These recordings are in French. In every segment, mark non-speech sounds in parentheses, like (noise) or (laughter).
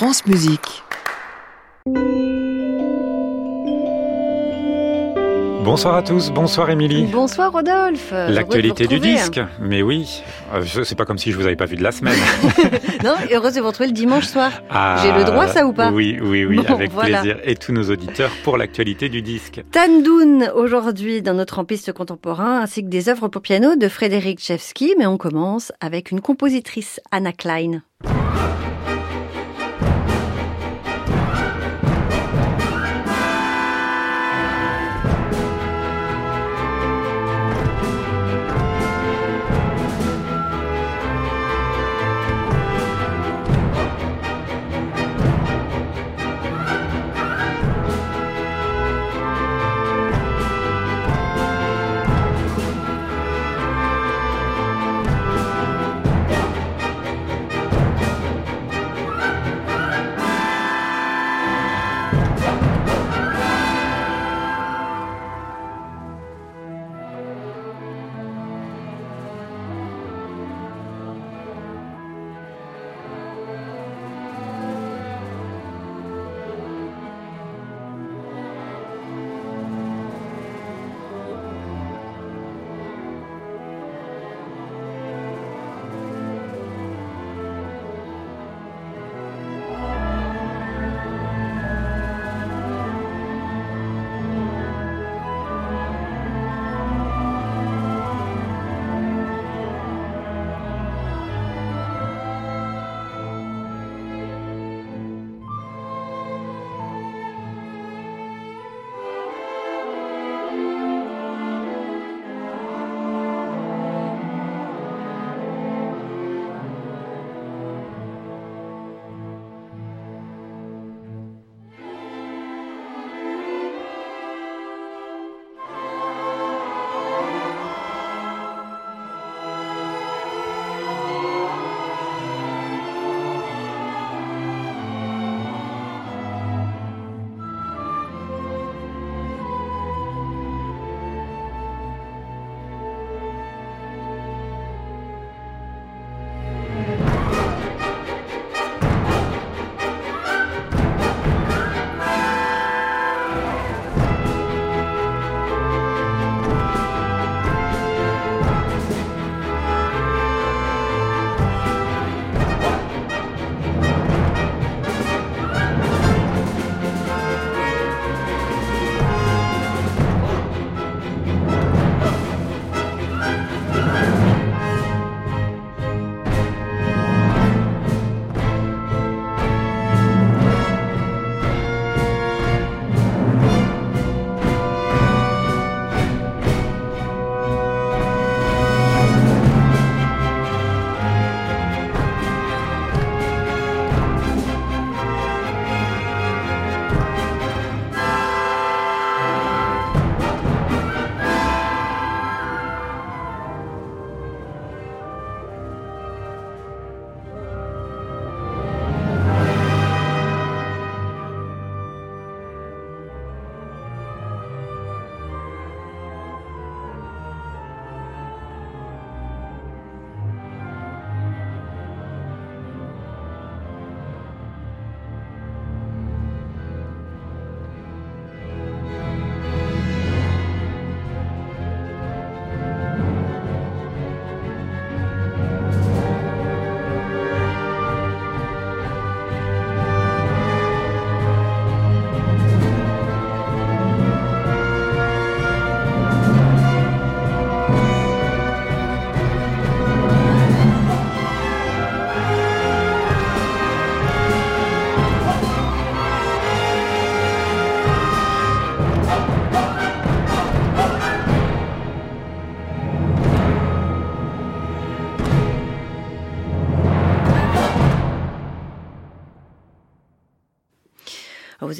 France Musique. Bonsoir à tous, bonsoir Émilie. Bonsoir Rodolphe. L'actualité du disque, mais oui, euh, c'est pas comme si je vous avais pas vu de la semaine. (laughs) non, heureuse de vous retrouver le dimanche soir. Ah, J'ai le droit, ça, ou pas Oui, oui, oui, Bon, avec voilà. plaisir. Et tous nos auditeurs pour l'actualité du disque. Tandoun aujourd'hui dans notre piste contemporain, ainsi que des œuvres pour piano de Frédéric Chevsky, mais on commence avec une compositrice, Anna Klein.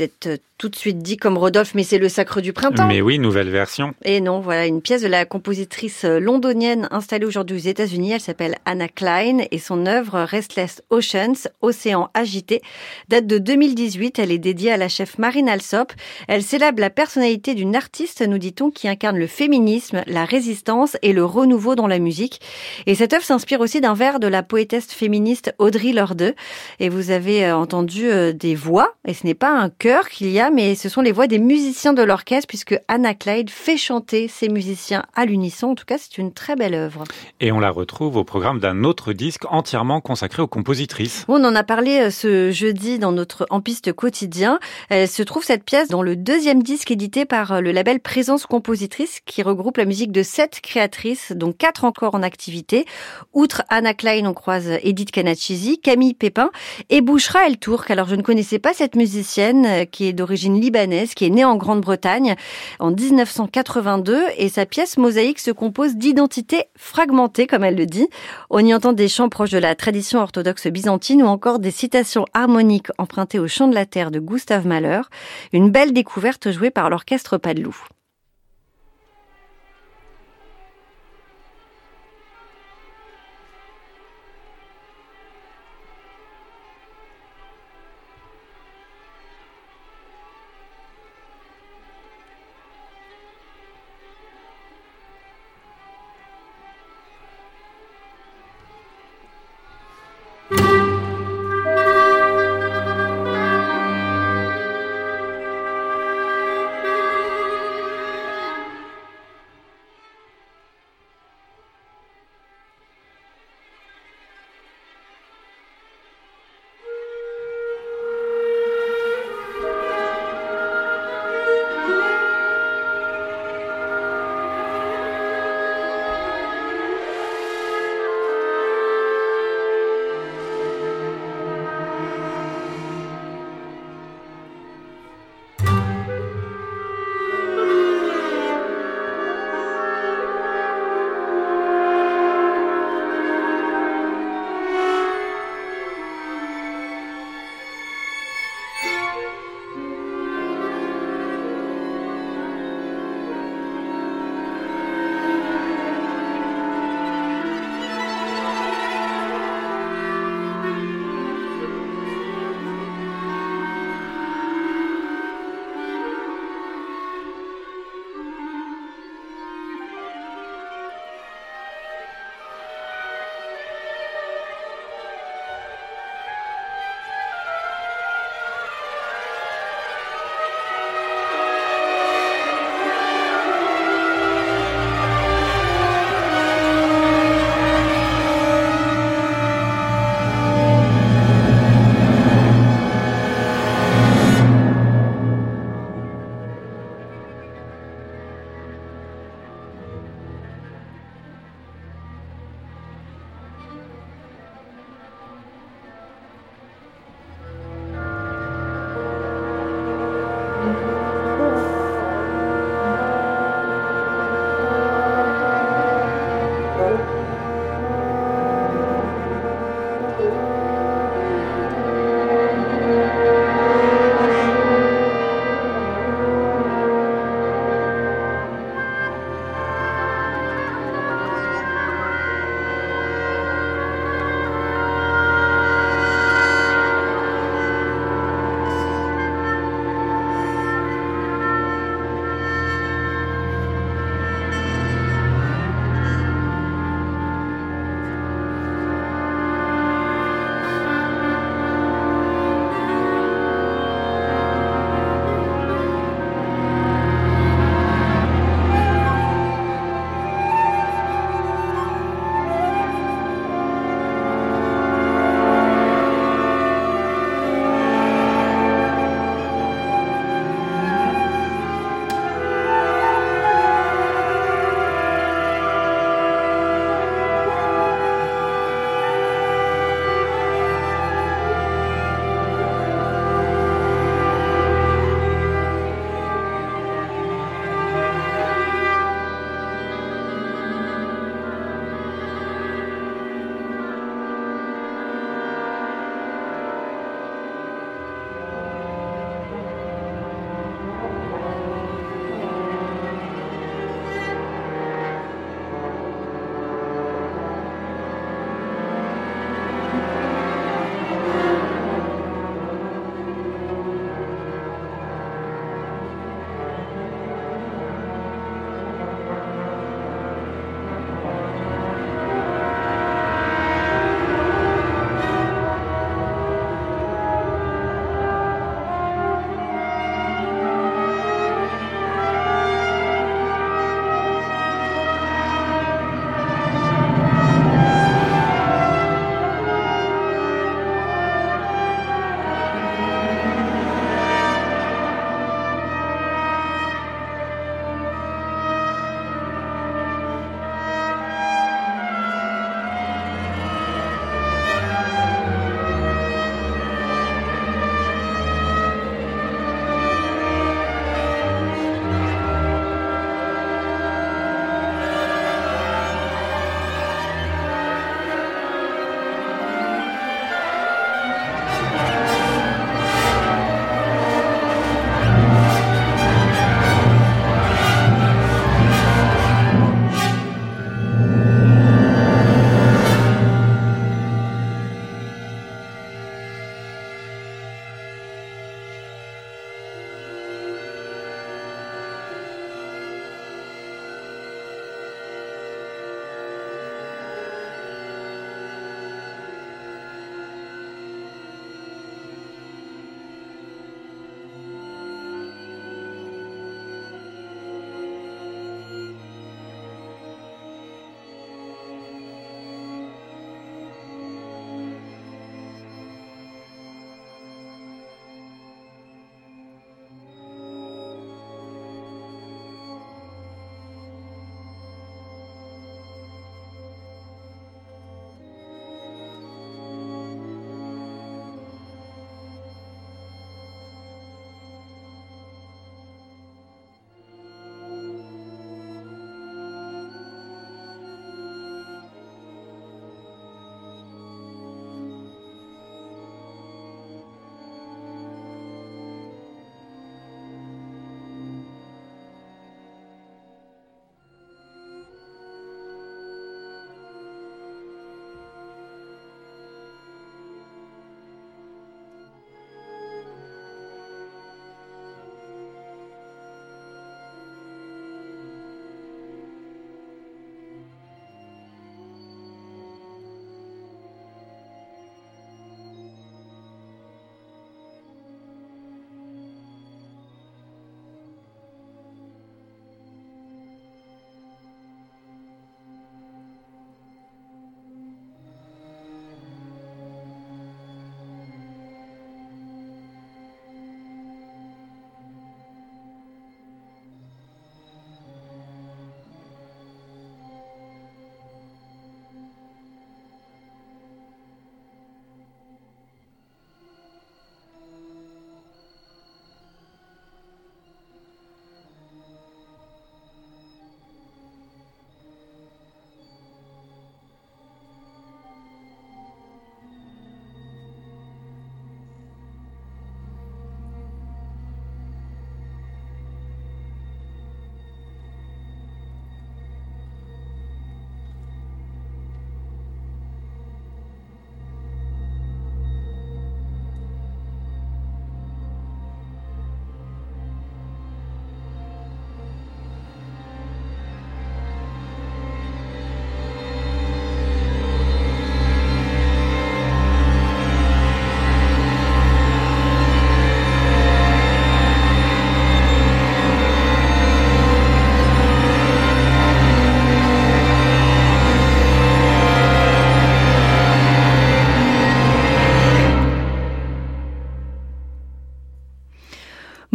Vous êtes tout de suite dit comme Rodolphe, mais c'est le Sacre du Printemps. Mais oui, nouvelle version. Et non, voilà, une pièce de la compositrice londonienne installée aujourd'hui aux États-Unis. Elle s'appelle Anna Klein et son œuvre Restless Oceans, Océan agité, date de 2018. Elle est dédiée à la chef Marine Alsop. Elle célèbre la personnalité d'une artiste, nous dit-on, qui incarne le féminisme, la résistance et le renouveau dans la musique. Et cette œuvre s'inspire aussi d'un vers de la poétesse féministe Audrey Lorde. Et vous avez euh, entendu euh, des voix, et ce n'est pas un chœur qu'il y a, mais ce sont les voix des musiciens de l'orchestre, puisque Anna Clyde fait chanter ces musiciens à l'unisson. En tout cas, c'est une très belle œuvre. Et on la retrouve au programme d'un autre disque entièrement consacré aux compositrices. On en a parlé euh, ce jeudi dans notre En piste quotidien. Elle se trouve cette pièce dans le deuxième disque édité par euh, le label Présence Compositrice, qui regroupe la musique de sept créatrices, dont quatre encore en activité. Outre Anna Klein, on croise Edith Kanachisi, Camille Pépin et Bouchra El Tourk. Alors, je ne connaissais pas cette musicienne euh, qui est d'origine libanaise qui est né en Grande-Bretagne en 1982 et sa pièce mosaïque se compose d'identités fragmentées, comme elle le dit. On y entend des chants proches de la tradition orthodoxe byzantine ou encore des citations harmoniques empruntées au chant de la terre de Gustave Mahler. Une belle découverte jouée par l'orchestre Padelou.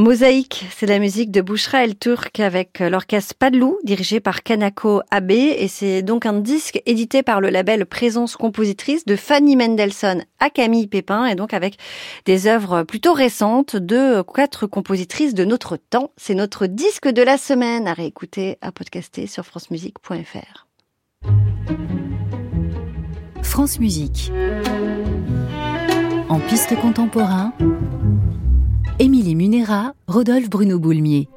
Mosaïque, c'est la musique de Bouchra El Turk avec l'orchestre Padlou, dirigé par Kanako Abe, et c'est donc un disque édité par le label Présence Compositrice de Fanny Mendelssohn à Camille Pépin, et donc avec des œuvres plutôt récentes de quatre compositrices de notre temps. C'est notre disque de la semaine à réécouter, à podcaster sur francemusique.fr. France Musique. En piste contemporain, Munera, Rodolphe Bruno Boulmier.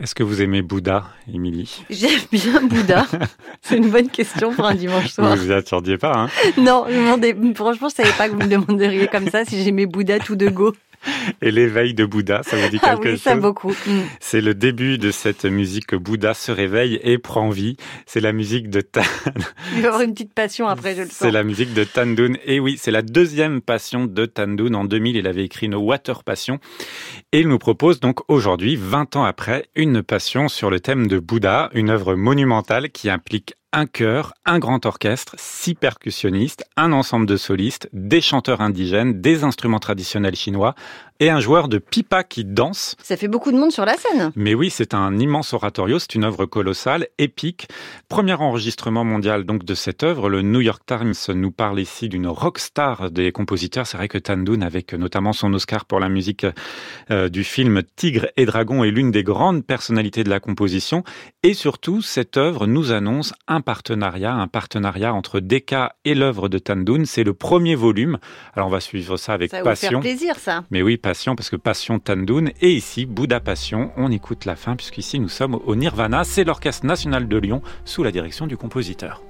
Est-ce que vous aimez Bouddha, Émilie? J'aime bien Bouddha. (laughs) C'est une bonne question pour un dimanche soir. Vous vous attendiez pas, hein? Non, je demandais, franchement, je savais pas que vous me demanderiez comme ça si j'aimais Bouddha tout de go. Et l'éveil de Bouddha, ça vous dit quelque ah oui, ça chose beaucoup. Mm. C'est le début de cette musique que Bouddha se réveille et prend vie. C'est la musique de Tan. Il va y avoir une petite passion après, je le sens. C'est la musique de Tandun. Et oui, c'est la deuxième passion de Tandun. En 2000, il avait écrit une Water Passion. Et il nous propose donc aujourd'hui, 20 ans après, une passion sur le thème de Bouddha, une œuvre monumentale qui implique un chœur, un grand orchestre, six percussionnistes, un ensemble de solistes, des chanteurs indigènes, des instruments traditionnels chinois et un joueur de pipa qui danse. Ça fait beaucoup de monde sur la scène. Mais oui, c'est un immense oratorio, c'est une œuvre colossale, épique. Premier enregistrement mondial donc de cette œuvre. Le New York Times nous parle ici d'une rockstar des compositeurs. C'est vrai que Tandun, avec notamment son Oscar pour la musique euh, du film Tigre et Dragon, est l'une des grandes personnalités de la composition. Et surtout, cette œuvre nous annonce un partenariat, un partenariat entre Decca et l'œuvre de Tandun. C'est le premier volume. Alors on va suivre ça avec Ça va vous passion. faire plaisir, ça. Mais oui, passion, parce que passion Tandun. Et ici, Bouddha Passion, on écoute la fin, puisqu'ici nous sommes au Nirvana. C'est l'Orchestre National de Lyon, sous la direction du compositeur.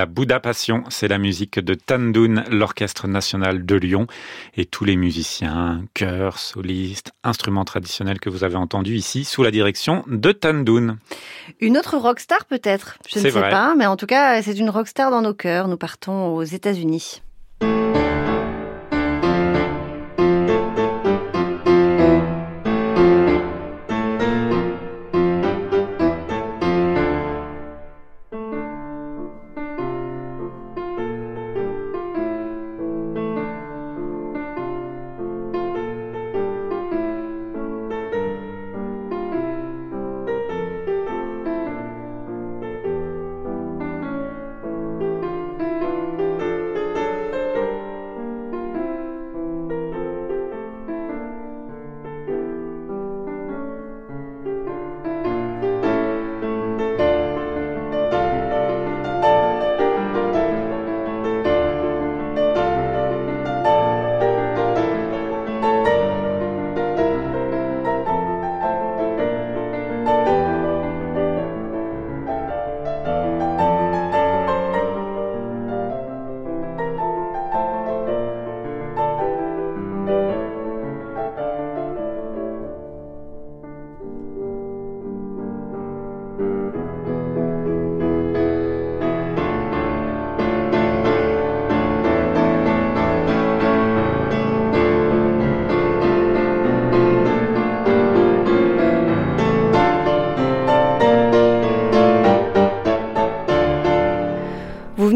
La Bouddha Passion, c'est la musique de Tandoun, l'Orchestre national de Lyon, et tous les musiciens, chœurs, solistes, instruments traditionnels que vous avez entendus ici, sous la direction de Tandoun. Une autre rockstar peut-être, je ne sais pas, mais en tout cas, c'est une rockstar dans nos cœurs. Nous partons aux États-Unis.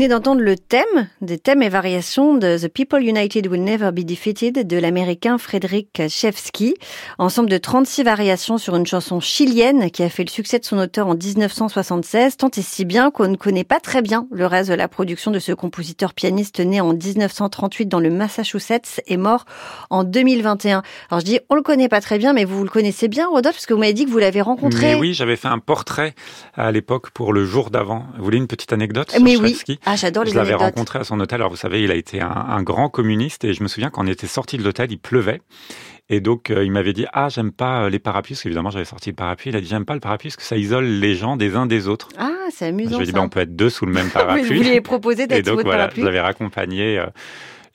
D'entendre le thème, des thèmes et variations de The People United Will Never Be Defeated de l'américain Frédéric Chevsky, ensemble de 36 variations sur une chanson chilienne qui a fait le succès de son auteur en 1976, tant et si bien qu'on ne connaît pas très bien le reste de la production de ce compositeur pianiste né en 1938 dans le Massachusetts et mort en 2021. Alors je dis on le connaît pas très bien, mais vous, le connaissez bien, Rodolphe, parce que vous m'avez dit que vous l'avez rencontré. Mais oui, j'avais fait un portrait à l'époque pour le jour d'avant. Vous voulez une petite anecdote Mais oui. Ah, j'adore les Je l'avais rencontré à son hôtel. Alors vous savez, il a été un, grand communiste et je me souviens quand on était sorti de l'hôtel, il pleuvait. Et donc, euh, il m'avait dit Ah, j'aime pas euh, les parapluies, parce qu'évidemment, j'avais sorti le parapluie. Il a dit J'aime pas le parapluie, parce que ça isole les gens des uns des autres. Ah, c'est amusant. Je lui ai dit bah, On peut être deux sous le même (laughs) parapluie. vous lui proposé d'être sous votre voilà, parapluie. Je l'avais raccompagné. Euh,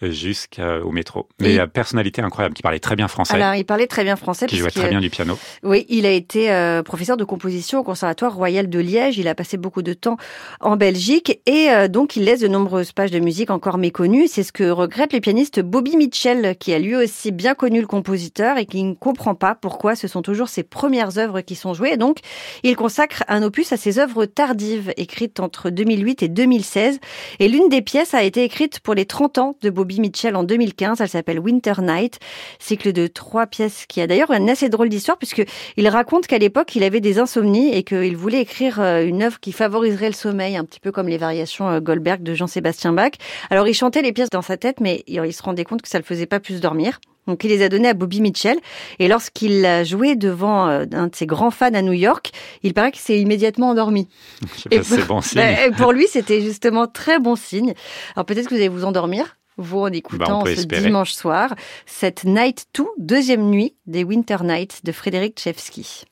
jusqu'au métro. Mais la personnalité incroyable, qui parlait très bien français. Alors, il parlait très bien français. Qui jouait très bien du piano. Oui, il a été euh, professeur de composition au Conservatoire Royal de Liège. Il a passé beaucoup de temps en Belgique et euh, donc il laisse de nombreuses pages de musique encore méconnues. C'est ce que regrette le pianiste Bobby Mitchell, qui a lui aussi bien connu le compositeur et qui ne comprend pas pourquoi ce sont toujours ses premières œuvres qui sont jouées. Et donc, il consacre un opus à ses œuvres tardives, écrites entre 2008 et 2016. Et l'une des pièces a été écrite pour les 30 ans de Bobby Mitchell en 2015. Elle s'appelle Winter Night, cycle de trois pièces qui a d'ailleurs une assez drôle d'histoire puisque il raconte qu'à l'époque il avait des insomnies et qu'il voulait écrire euh, une œuvre qui favoriserait le sommeil, un petit peu comme les variations euh, Goldberg de Jean-Sébastien Bach. Alors il chantait les pièces dans sa tête, mais il se rendait compte que ça le faisait pas plus dormir. Donc il les a donnés à Bobby Mitchell. Et lorsqu'il a joué devant euh, un de ses grands fans à New York, il paraît qu'il s'est immédiatement endormi. (laughs) C'est bon signe. Bah, pour lui, c'était justement très bon signe. Alors peut-être que vous allez vous endormir vous en écoutant bah, ce dimanche soir cette Night 2, deuxième nuit des Winter Nights de Frédéric Chevsky.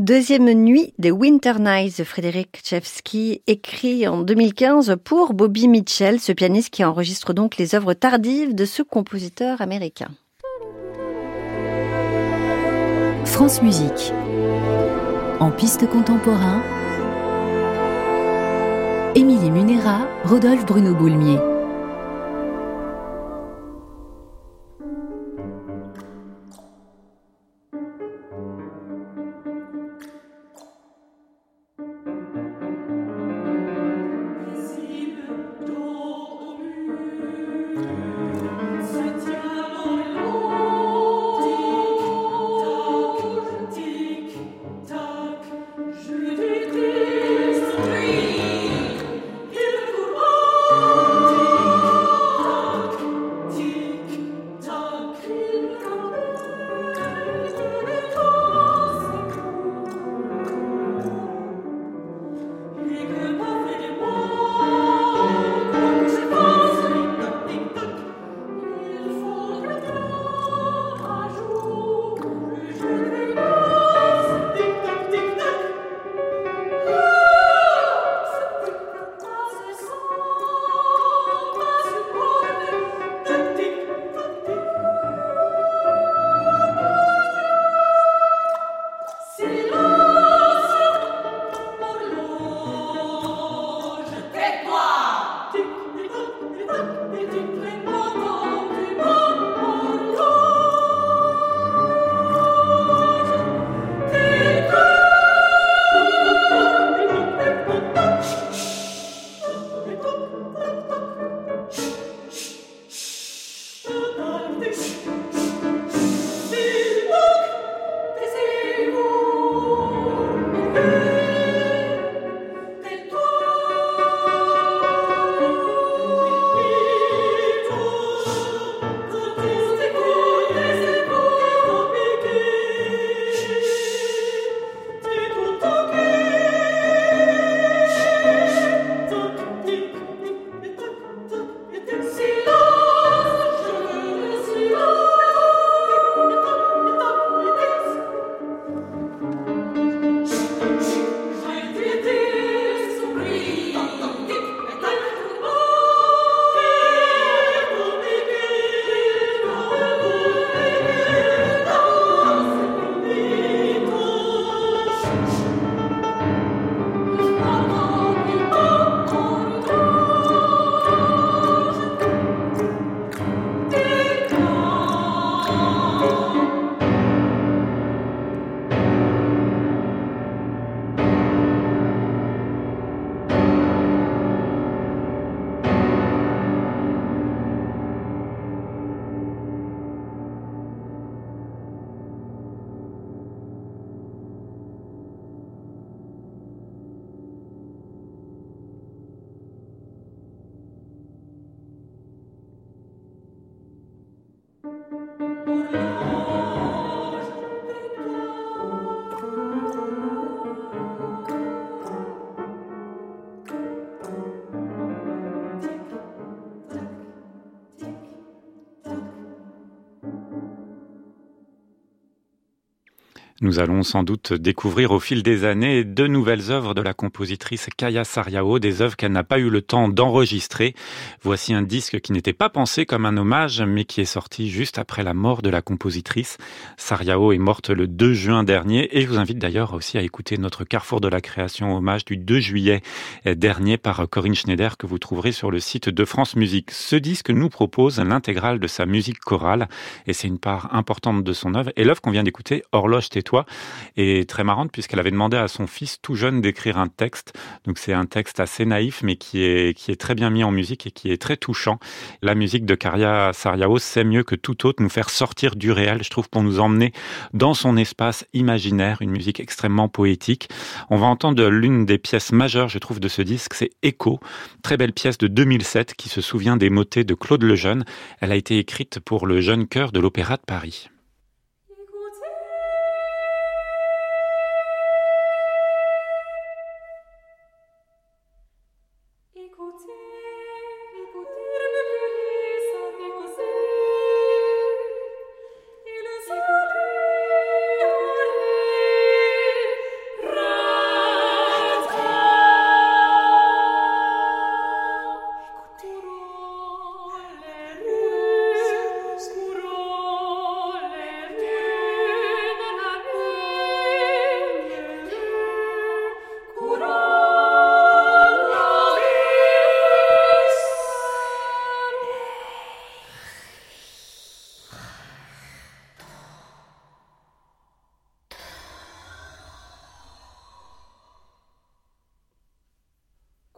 Deuxième nuit des Winter Nights de Frédéric Chevsky, écrit en 2015 pour Bobby Mitchell, ce pianiste qui enregistre donc les œuvres tardives de ce compositeur américain. France Musique. En piste contemporain, Émilie Munera, Rodolphe Bruno Boulmier. Nous allons sans doute découvrir au fil des années de nouvelles œuvres de la compositrice Kaya Sariao, des œuvres qu'elle n'a pas eu le temps d'enregistrer. Voici un disque qui n'était pas pensé comme un hommage, mais qui est sorti juste après la mort de la compositrice. Sariao est morte le 2 juin dernier et je vous invite d'ailleurs aussi à écouter notre Carrefour de la création hommage du 2 juillet dernier par Corinne Schneider que vous trouverez sur le site de France Musique. Ce disque nous propose l'intégrale de sa musique chorale et c'est une part importante de son œuvre. Et l'œuvre qu'on vient d'écouter, Horloge tais est très marrante puisqu'elle avait demandé à son fils tout jeune d'écrire un texte. Donc c'est un texte assez naïf mais qui est, qui est très bien mis en musique et qui est très touchant. La musique de Karia Sariao sait mieux que tout autre nous faire sortir du réel, je trouve, pour nous emmener dans son espace imaginaire, une musique extrêmement poétique. On va entendre l'une des pièces majeures, je trouve, de ce disque, c'est Echo, très belle pièce de 2007 qui se souvient des motets de Claude Lejeune. Elle a été écrite pour le jeune chœur de l'Opéra de Paris.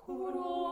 Kuro.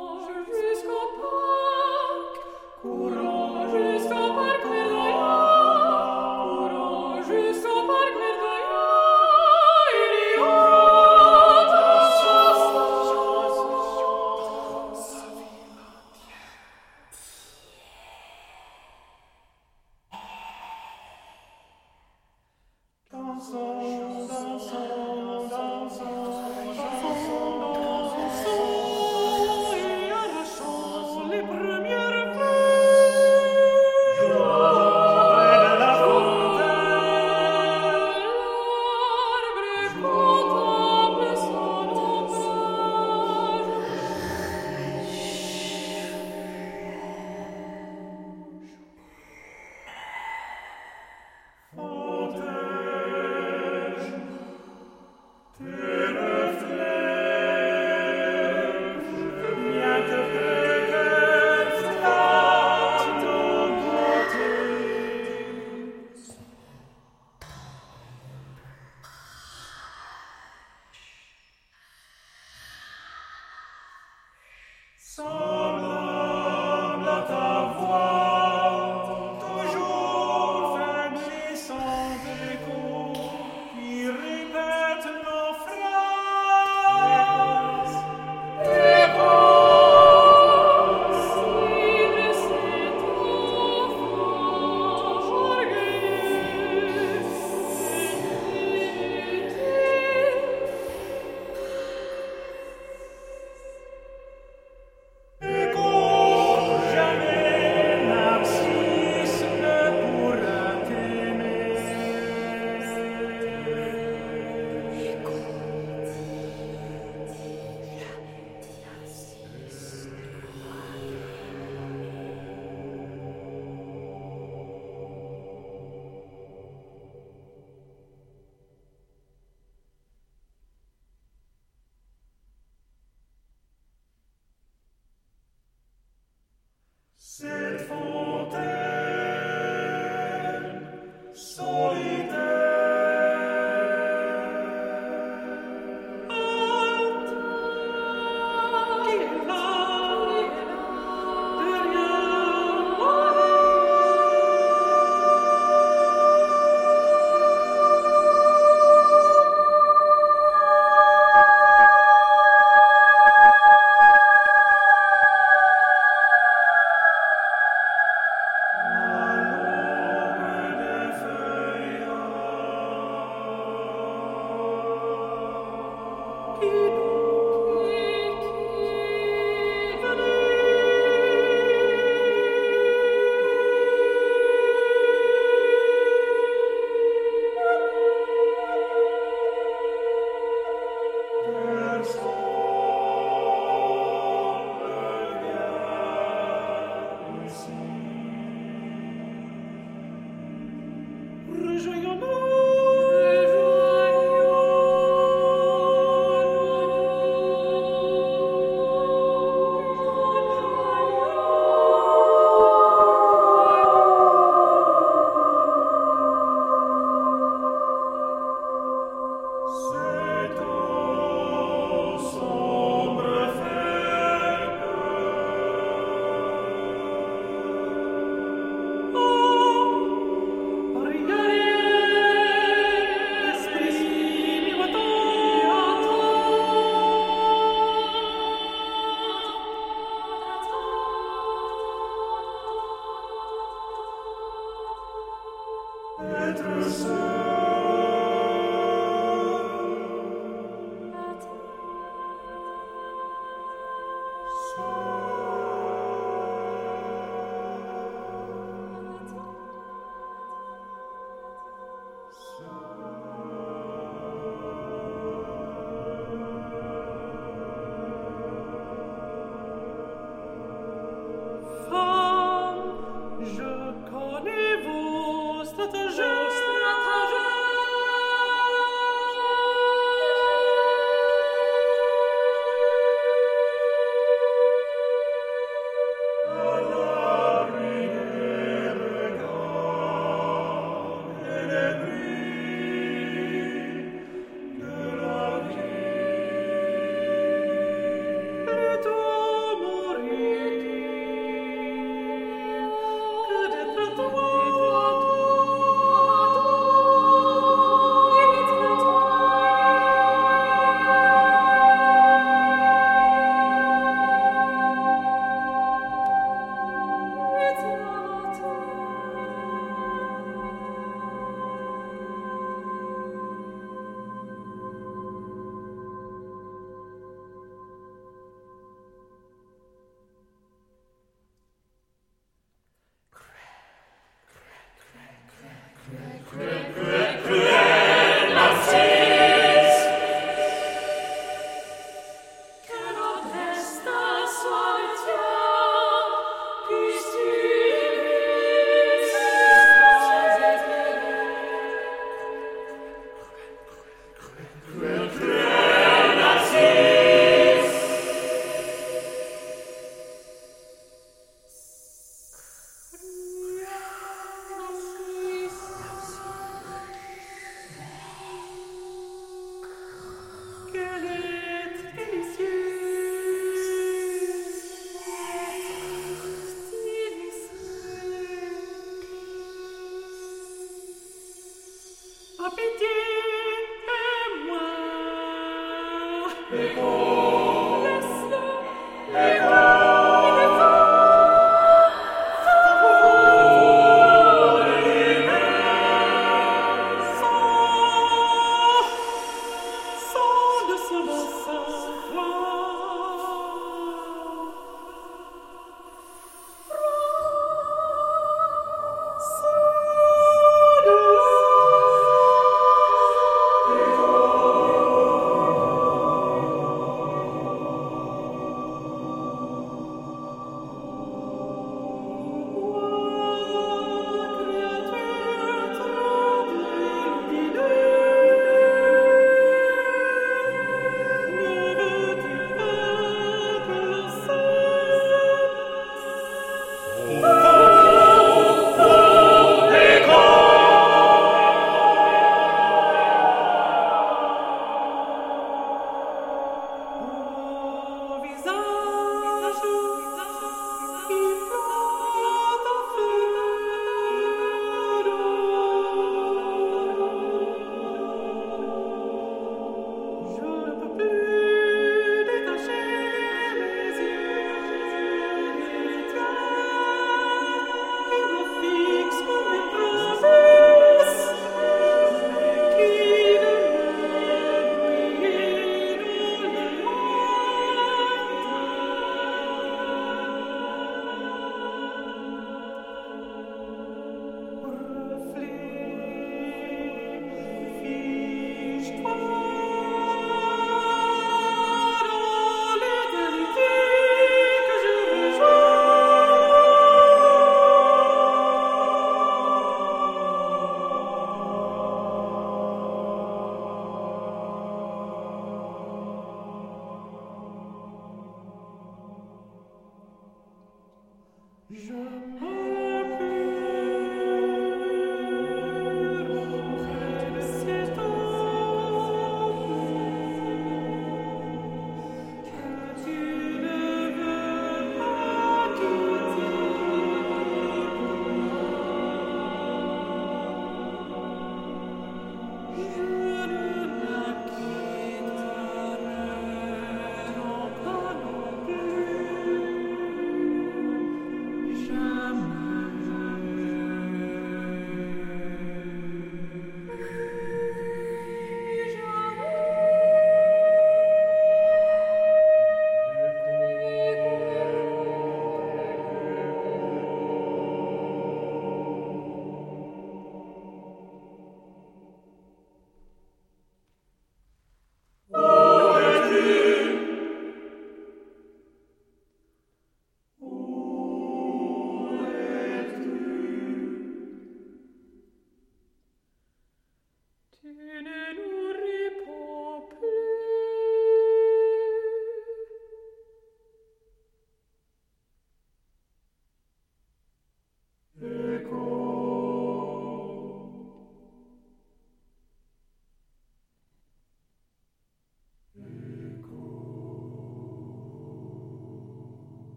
Christ.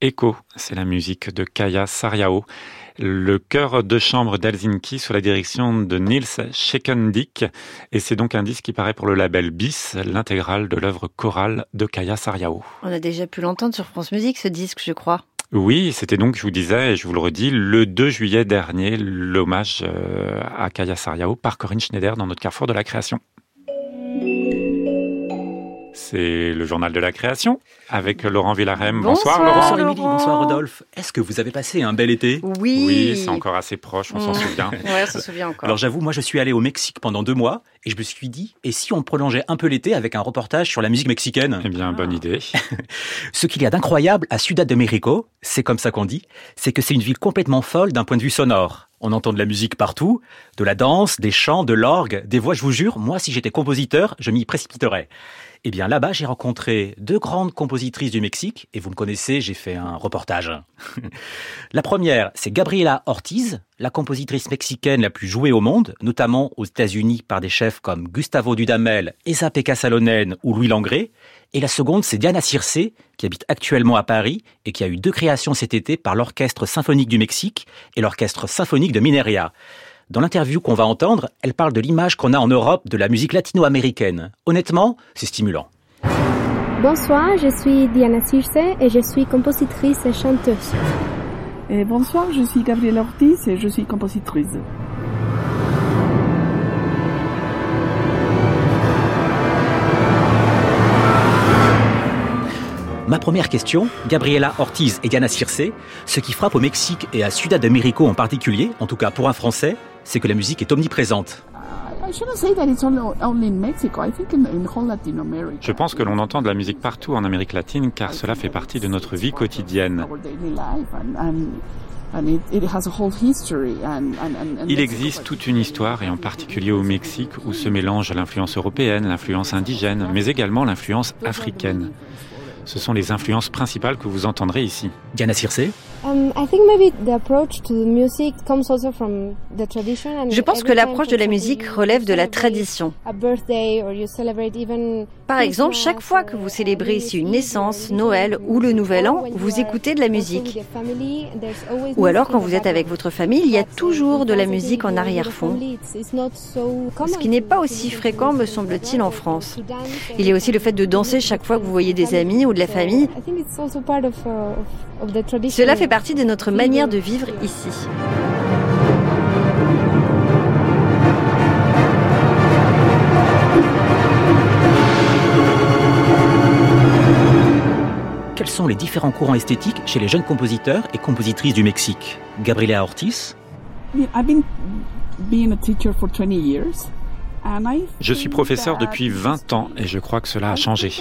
Echo, c'est la musique de Kaya Sariao, le chœur de chambre d'Helsinki sous la direction de Nils Schekendik. Et c'est donc un disque qui paraît pour le label BIS, l'intégrale de l'œuvre chorale de Kaya Sariao. On a déjà pu l'entendre sur France Musique, ce disque, je crois. Oui, c'était donc, je vous disais, et je vous le redis, le 2 juillet dernier, l'hommage euh, à Kaya Sariao par Corinne Schneider dans notre carrefour de la création. C'est le journal de la création avec Laurent Villarem. Bonsoir, Laurent. Bonsoir Émilie, bonsoir Rodolphe. Est-ce que vous avez passé un bel été Oui. Oui, c'est encore assez proche, on s'en souvient. (laughs) Ouais, on s'en souvient encore. Alors j'avoue, moi je suis allé au Mexique pendant deux mois et je me suis dit, et si on prolongeait un peu l'été avec un reportage sur la musique mexicaine? Eh bien, bonne idée. (laughs) Ce qu'il y a d'incroyable à Ciudad de México, c'est comme ça qu'on dit, c'est que c'est une ville complètement folle d'un point de vue sonore. On entend de la musique partout, de la danse, des chants, de l'orgue, des voix, je vous jure, moi si j'étais compositeur, je m'y précipiterais. Eh bien là-bas, j'ai rencontré deux grandes compositrices du Mexique, et vous me connaissez, j'ai fait un reportage. (laughs) la première, c'est Gabriela Ortiz, la compositrice mexicaine la plus jouée au monde, notamment aux États-Unis par des chefs comme Gustavo Dudamel, Esa Pekka Salonen ou Louis Langré. Et la seconde, c'est Diana Circe, qui habite actuellement à Paris et qui a eu deux créations cet été par l'Orchestre symphonique du Mexique et l'Orchestre symphonique de Mineria. Dans l'interview qu'on va entendre, elle parle de l'image qu'on a en Europe de la musique latino-américaine. Honnêtement, c'est stimulant. Bonsoir, je suis Diana Circe et je suis compositrice et chanteuse. Et bonsoir, je suis Gabrielle Ortiz et je suis compositrice. Ma première question, Gabriela Ortiz et Diana Circe, ce qui frappe au Mexique et à Ciudad de México en particulier, en tout cas pour un Français, c'est que la musique est omniprésente. Je pense que l'on entend de la musique partout en Amérique latine car cela fait partie de notre vie quotidienne. Il existe toute une histoire, et en particulier au Mexique, où se mélange l'influence européenne, l'influence indigène, mais également l'influence africaine. Ce sont les influences principales que vous entendrez ici. Diana Circe je pense que l'approche de la musique relève de la tradition. Par exemple, chaque fois que vous célébrez ici une naissance, Noël ou le Nouvel An, vous écoutez de la musique. Ou alors quand vous êtes avec votre famille, il y a toujours de la musique en arrière-fond. Ce qui n'est pas aussi fréquent, me semble-t-il, en France. Il y a aussi le fait de danser chaque fois que vous voyez des amis ou de la famille. Cela fait partie de notre manière de vivre ici. Quels sont les différents courants esthétiques chez les jeunes compositeurs et compositrices du Mexique? Gabriela Ortiz je suis professeur depuis 20 ans et je crois que cela a changé.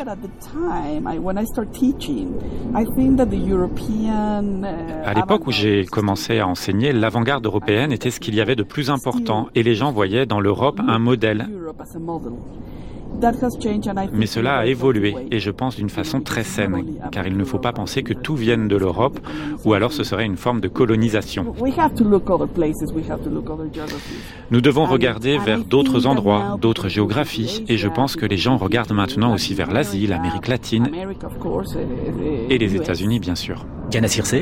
À l'époque où j'ai commencé à enseigner, l'avant-garde européenne était ce qu'il y avait de plus important et les gens voyaient dans l'Europe un modèle. Mais cela a évolué et je pense d'une façon très saine, car il ne faut pas penser que tout vienne de l'Europe ou alors ce serait une forme de colonisation. Nous devons regarder vers d'autres endroits, d'autres géographies et je pense que les gens regardent maintenant aussi vers l'Asie, l'Amérique latine. Et les États-Unis bien sûr. Diana Circe?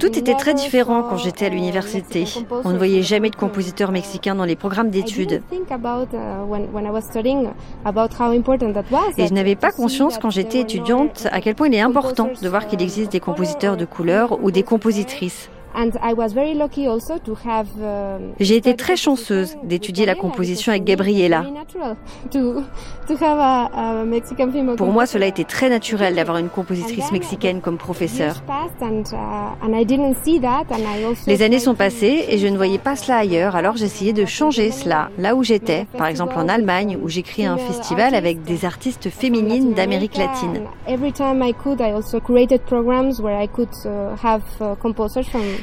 Tout était très différent quand j'étais à l'université. On ne voyait jamais de compositeurs mexicains dans les programmes d'études. Et je n'avais pas conscience quand j'étais étudiante à quel point il est important de voir qu'il existe des compositeurs de couleur ou des compositrices. J'ai été très chanceuse d'étudier la composition avec Gabriela. (laughs) Pour moi, cela a été très naturel d'avoir une compositrice mexicaine comme professeur. Les années sont passées et je ne voyais pas cela ailleurs, alors j'essayais de changer cela là où j'étais, par exemple en Allemagne où créé un festival avec des artistes féminines d'Amérique latine.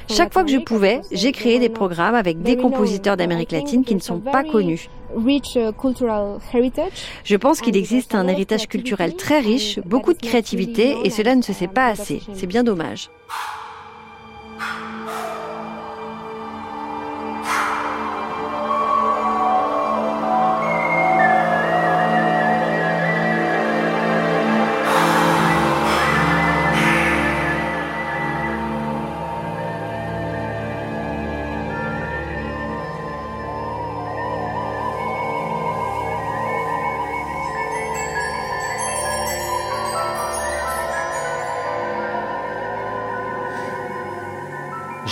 Chaque fois que je pouvais, j'ai créé des programmes avec des compositeurs d'Amérique latine qui ne sont pas connus. Je pense qu'il existe un héritage culturel très riche, beaucoup de créativité et cela ne se sait pas assez. C'est bien dommage.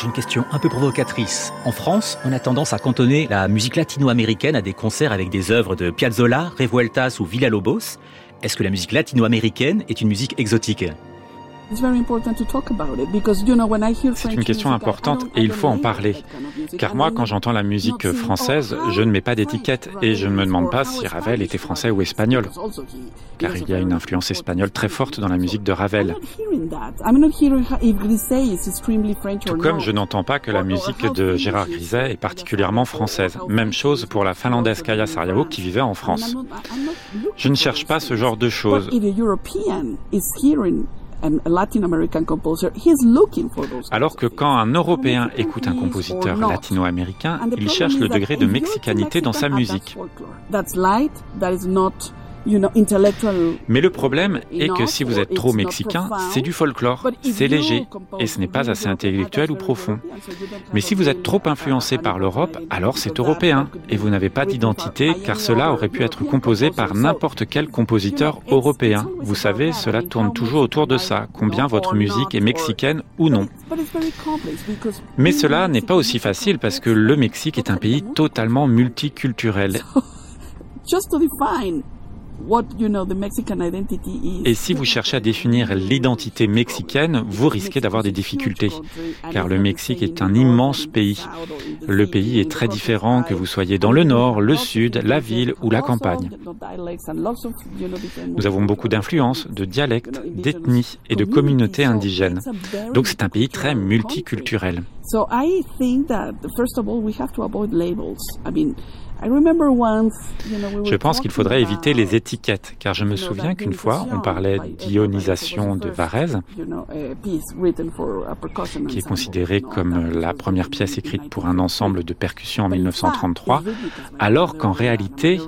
Une question un peu provocatrice. En France, on a tendance à cantonner la musique latino-américaine à des concerts avec des œuvres de Piazzolla, Revueltas ou Villa-Lobos. Est-ce que la musique latino-américaine est une musique exotique? C'est une question importante et il faut en parler. Car moi, quand j'entends la musique française, je ne mets pas d'étiquette et je ne me demande pas si Ravel était français ou espagnol. Car il y a une influence espagnole très forte dans la musique de Ravel. Tout comme je n'entends pas que la musique de Gérard Griset est particulièrement française. Même chose pour la finlandaise Kaya Sariao qui vivait en France. Je ne cherche pas ce genre de choses. Alors que quand un Européen écoute un compositeur latino-américain, il cherche le degré de mexicanité dans sa musique. Mais le problème est que si vous êtes trop mexicain, c'est du folklore, c'est léger, et ce n'est pas assez intellectuel ou profond. Mais si vous êtes trop influencé par l'Europe, alors c'est européen, et vous n'avez pas d'identité, car cela aurait pu être composé par n'importe quel compositeur européen. Vous savez, cela tourne toujours autour de ça, combien votre musique est mexicaine ou non. Mais cela n'est pas aussi facile parce que le Mexique est un pays totalement multiculturel. (laughs) Et si vous cherchez à définir l'identité mexicaine, vous risquez d'avoir des difficultés, car le Mexique est un immense pays. Le pays est très différent que vous soyez dans le nord, le sud, la ville ou la campagne. Nous avons beaucoup d'influences, de dialectes, d'ethnies et de communautés indigènes. Donc c'est un pays très multiculturel. Je pense qu'il faudrait éviter les étiquettes, car je me souviens qu'une fois, on parlait d'ionisation de Varese, qui est considérée comme la première pièce écrite pour un ensemble de percussions en 1933, alors qu'en réalité,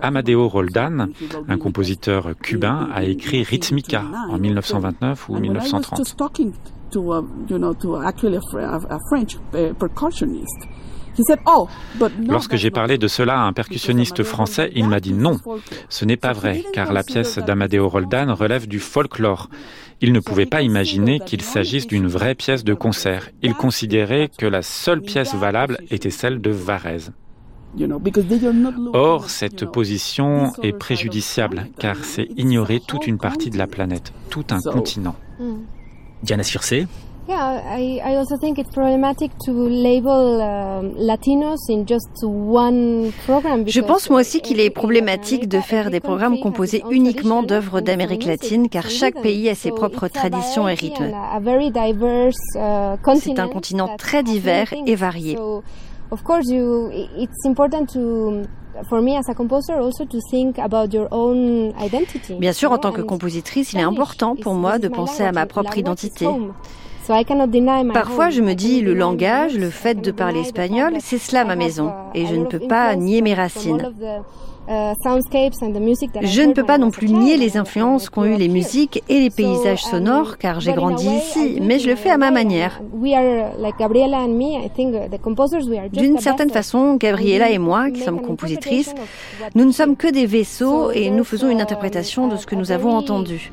Amadeo Roldan, un compositeur cubain, a écrit Rhythmica en 1929 ou 1930. Oh, Lorsque j'ai parlé de cela à un percussionniste français, il m'a dit non, ce n'est pas vrai, car la pièce d'Amadeo Roldan relève du folklore. Il ne pouvait pas imaginer qu'il s'agisse d'une vraie pièce de concert. Il considérait que la seule pièce valable était celle de Varese. Or, cette position est préjudiciable, car c'est ignorer toute une partie de la planète, tout un continent. Hmm. Diana Circe je pense moi aussi qu'il est problématique de faire des programmes composés uniquement d'œuvres d'Amérique latine, car chaque pays a ses propres traditions et rythmes. Uh, C'est un continent très divers et varié. Bien sûr, en tant que compositrice, il est important pour moi de penser à ma propre identité. Parfois, je me dis, le langage, le fait de parler espagnol, c'est cela ma maison, et je ne peux pas nier mes racines. Uh, je ne peux pas non plus nier les influences qu'ont eu les musiques et les paysages um, sonores car j'ai grandi ici, mais je le fais à ma manière. D'une certaine façon, Gabriela et moi, qui sommes compositrices, nous ne sommes que des vaisseaux et nous faisons une interprétation de ce que nous avons entendu.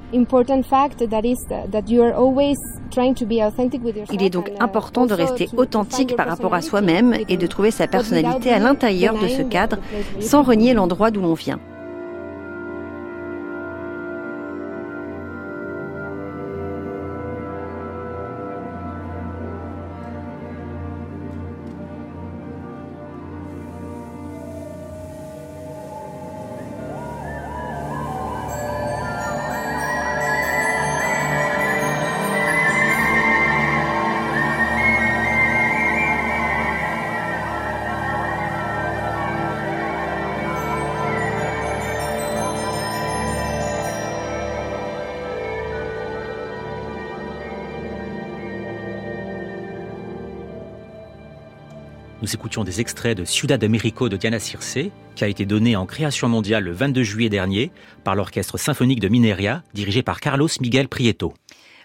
Il est donc important de rester authentique par rapport à soi-même et de trouver sa personnalité à l'intérieur de ce cadre sans renier l'endroit d'où l'on vient. Écoutions des extraits de Ciudad de México de Diana Circe, qui a été donné en création mondiale le 22 juillet dernier par l'Orchestre symphonique de Mineria, dirigé par Carlos Miguel Prieto.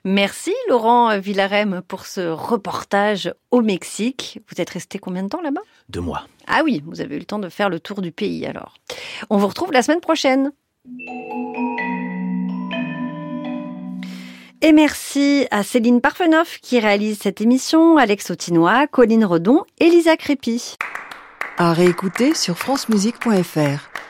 Merci Laurent Villarem pour ce reportage au Mexique. Vous êtes resté combien de temps là-bas? Deux mois. Ah oui, vous avez eu le temps de faire le tour du pays alors. On vous retrouve la semaine prochaine. Et merci à Céline Parfenoff qui réalise cette émission, Alex Autinois, Colline Redon et Lisa Crépy. À réécouter sur francemusique.fr.